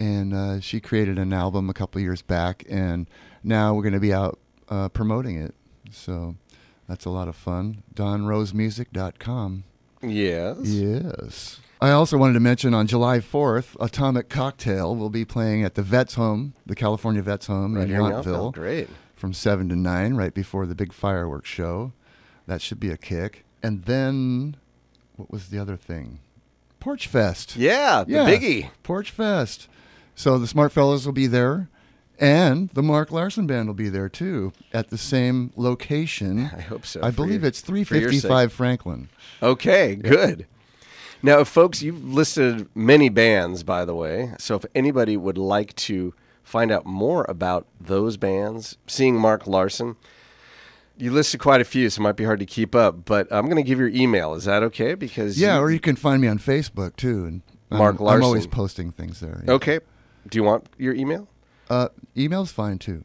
C: and uh, she created an album a couple years back, and now we're going to be out uh, promoting it. So that's a lot of fun. DonRoseMusic.com.
A: Yes.
C: Yes. I also wanted to mention on July 4th, Atomic Cocktail will be playing at the Vets Home, the California Vets Home
A: Right
C: in Yountville.
A: Great.
C: from 7 to 9, right before the big fireworks show. That should be a kick. And then, what was the other thing? Porch Fest.
A: Yeah, the biggie.
C: Porch Fest. So the Smart Fellers will be there, and the Mark Larson Band will be there too, at the same location.
A: I hope so,
C: I believe
A: your-
C: it's
A: for your sake.
C: 355 Franklin.
A: Okay, good. Now, folks, you've listed many bands, by the way. So if anybody would like to find out more about those bands, seeing Mark Larson, you listed quite a few, so it might be hard to keep up. But I'm going to give your email. Is that okay? Because
C: Yeah,
A: you-
C: or you can find me on Facebook too. And I'm-
A: Mark
C: I'm always posting things there. yeah.
A: okay. Do you want your email?
C: Uh, email's fine too.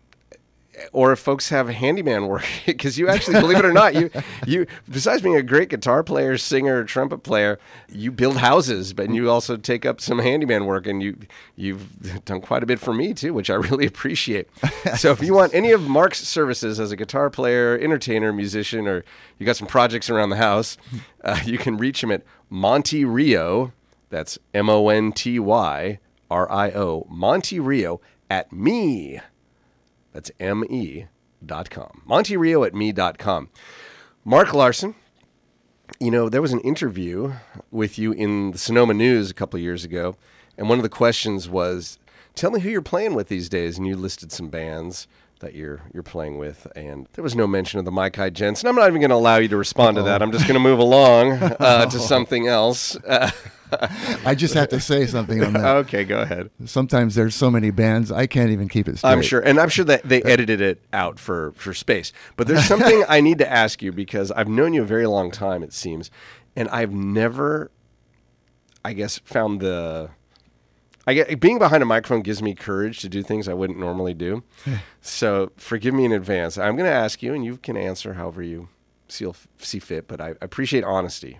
A: Or if folks have handyman work because you actually believe it or not you you besides being a great guitar player singer trumpet player you build houses but you also take up some handyman work and you you've done quite a bit for me too which i really appreciate. So if you want any of mark's services as a guitar player entertainer musician or you got some projects around the house uh, you can reach him at monty rio that's m-o-n-t-y r-i-o monty rio at me that's M-E dot com. Montyrio at me dot com. Mark Larson, you know, there was an interview with you in the Sonoma News a couple of years ago, and one of the questions was, tell me who you're playing with these days, and you listed some bands that you're you're playing with, and there was no mention of the Maikai Gents, and I'm not even going to allow you to respond to that. I'm just going to move along uh, to something else. Uh,
C: I just have to say something on that.
A: okay, go ahead.
C: Sometimes there's so many bands I can't even keep it straight.
A: I'm sure, and I'm sure that they edited it out for for space. But there's something I need to ask you because I've known you a very long time, it seems, and I've never, I guess, found the. I get being behind a microphone gives me courage to do things I wouldn't normally do. so forgive me in advance. I'm going to ask you, and you can answer however you see, see fit. But I, I appreciate honesty.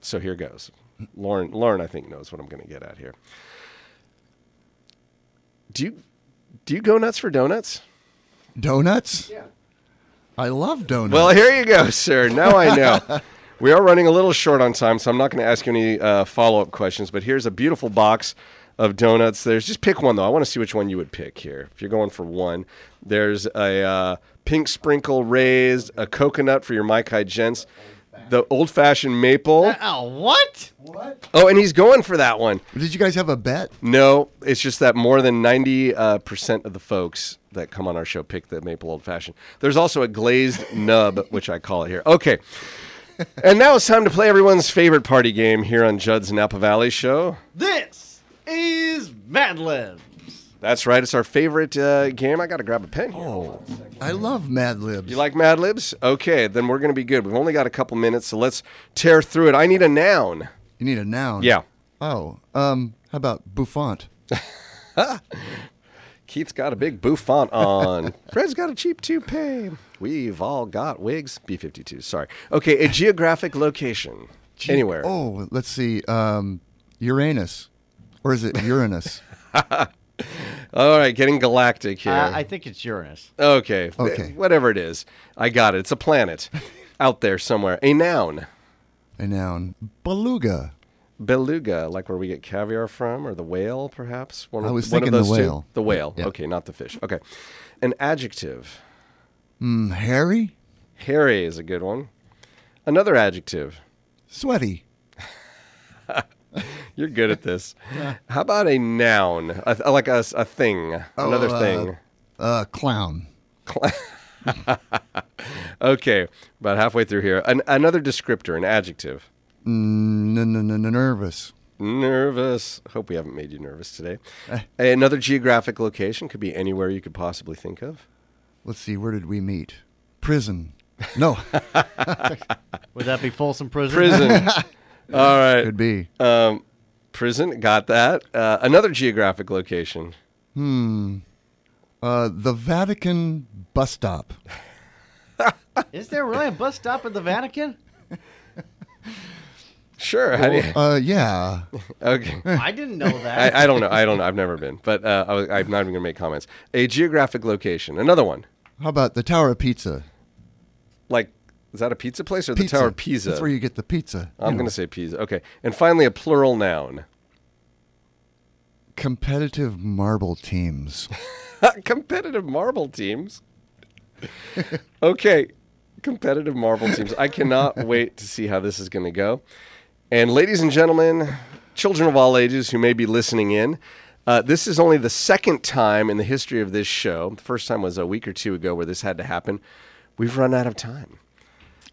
A: So here goes. Lauren, Lauren, I think knows what I'm going to get at here. Do you do you go nuts for donuts?
C: Donuts? Yeah. I love donuts.
A: Well, here you go, sir. Now I know. we are running a little short on time, so I'm not going to ask you any uh, follow up questions. But here's a beautiful box of donuts. There's just pick one though. I want to see which one you would pick here. If you're going for one, there's a uh, pink sprinkle raised, a coconut for your Maikai gents, the old fashioned maple.
B: Oh, what?
A: Oh, and he's going for that one.
C: Did you guys have a bet?
A: No, it's just that more than 90 uh, percent of the folks that come on our show pick the maple old fashioned. There's also a glazed nub, which I call it here. Okay. and now it's time to play everyone's favorite party game here on Judd's Napa Valley Show.
B: This is Mad Libs.
A: That's right. It's our favorite uh, game. I got to grab a pen here.
C: Oh, I love Mad Libs.
A: You like Mad Libs? Okay, then we're going to be good. We've only got a couple minutes, so let's tear through it. I need a noun.
C: You need a noun.
A: Yeah.
C: Oh, um, how about bouffant?
A: Keith's got a big bouffant on. Fred's got a cheap toupee. We've all got wigs. B 52, sorry. Okay, a geographic location. Anywhere.
C: Oh, let's see. Um, Uranus, or is it Uranus?
A: All right, getting galactic here.
B: Uh, I think it's Uranus.
A: okay.
C: Okay.
A: Whatever it is. I got it. It's a planet out there somewhere. A noun.
C: a noun. Beluga.
A: Beluga, like where we get caviar from, or the whale, perhaps. One
C: I was
A: one
C: thinking the
A: those two? The whale.
C: Yeah.
A: Okay, not the fish. Okay. An adjective.
C: Mm, hairy.
A: Hairy is a good one. Another adjective.
C: Sweaty.
A: You're good at this. How about a noun? A, like a, a thing. Another
C: Oh, uh,
A: thing.
C: Uh, clown.
A: Okay, about halfway through here. An, another descriptor, an adjective.
C: Mm, nervous.
A: Nervous. Hope we haven't made you nervous today. Another geographic location could be anywhere you could possibly think of.
C: Let's see. Where did we meet? Prison. No,
B: Would that be Folsom Prison?
A: Prison. All right.
C: could be.
A: Um, prison. Got that. Uh, another geographic location. Hmm.
C: Uh, the Vatican bus stop.
B: Is there really a bus stop at the Vatican?
A: Sure. How do you,
C: Uh, yeah.
A: okay.
B: I didn't know that.
A: I, I don't know. I don't know. I've never been, but uh, I was, I'm not even going to make comments. A geographic location. Another one.
C: How about the Tower of Pizza?
A: Like, is that a pizza place or
C: Pizza.
A: the Tower of Pisa?
C: That's where you get the pizza.
A: I'm going to say Pisa. Okay. And finally, a plural noun.
C: competitive marble teams.
A: Competitive marble teams. okay. Competitive marble teams. I cannot wait to see how this is going to go. And, ladies and gentlemen, children of all ages who may be listening in, uh, this is only the second time in the history of this show. The first time was a week or two ago where this had to happen. We've run out of time.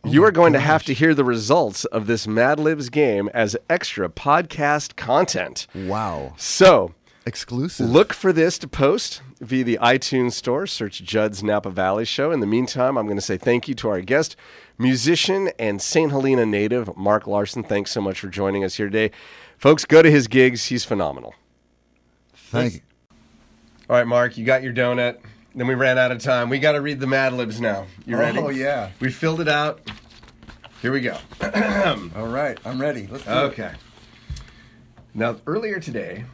A: you are going to have to hear the results of this Mad Libs game as extra podcast content.
C: Wow.
A: So,
C: Exclusive.
A: Look for this to post via the iTunes store. Search Judd's Napa Valley Show. In the meantime, I'm going to say thank you to our guest, musician and St. Helena native, Mark Larson. Thanks so much for joining us here today. Folks, go to his gigs. He's phenomenal.
C: Thank you.
A: All right, Mark, you got your donut. Then we ran out of time. We got to read the Mad Libs now. You ready?
C: Oh, yeah.
A: We filled it out. Here we go.
C: All right. I'm ready. Let's do it.
A: Okay. Now, earlier today,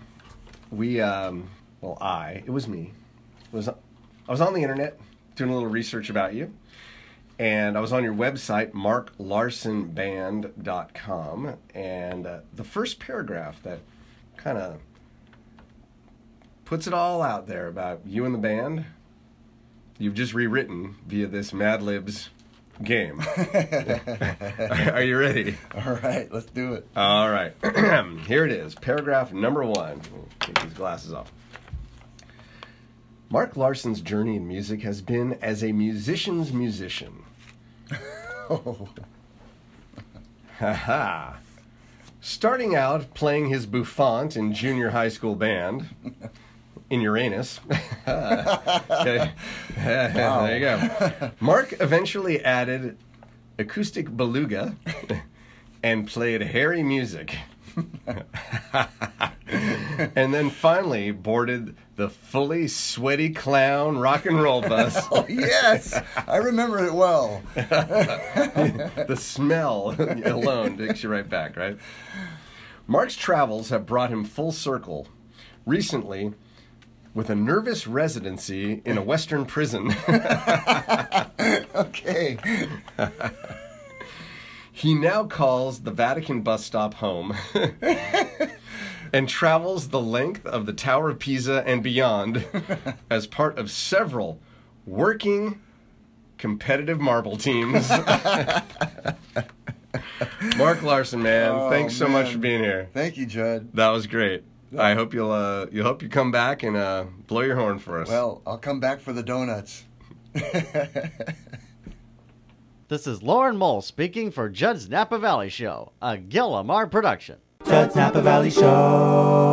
A: we, um, well, I, it was me, was I was on the internet doing a little research about you, and I was on your website, marklarsonband.com, and uh, the first paragraph that kind of puts it all out there about you and the band, you've just rewritten via this Mad Libs game. Are you ready?
C: All right. Let's do it.
A: All right. Here it is. Paragraph number one. Take these glasses off. Mark Larson's journey in music has been as a musician's musician. Haha. Starting out playing his bouffant in junior high school band in Uranus. There you go. Mark eventually added acoustic beluga and played hairy music. and then finally boarded the fully sweaty clown rock and roll bus.
C: Oh, yes. I remember it well.
A: the smell alone takes you right back, right? Mark's travels have brought him full circle. Recently, with a nervous residency in a Western prison,
C: Okay.
A: he now calls the Vatican bus stop home and travels the length of the Tower of Pisa and beyond as part of several working competitive marble teams. Mark Larson, man,
C: Oh,
A: thanks so much for being here.
C: Thank you, Judd.
A: That was great. I hope you'll uh, you hope you come back and uh, blow your horn for us.
C: Well, I'll come back for the donuts.
B: This is Lauren Mole speaking for Judd's Napa Valley Show, a Gillamar production.
E: Judd's Napa Valley Show.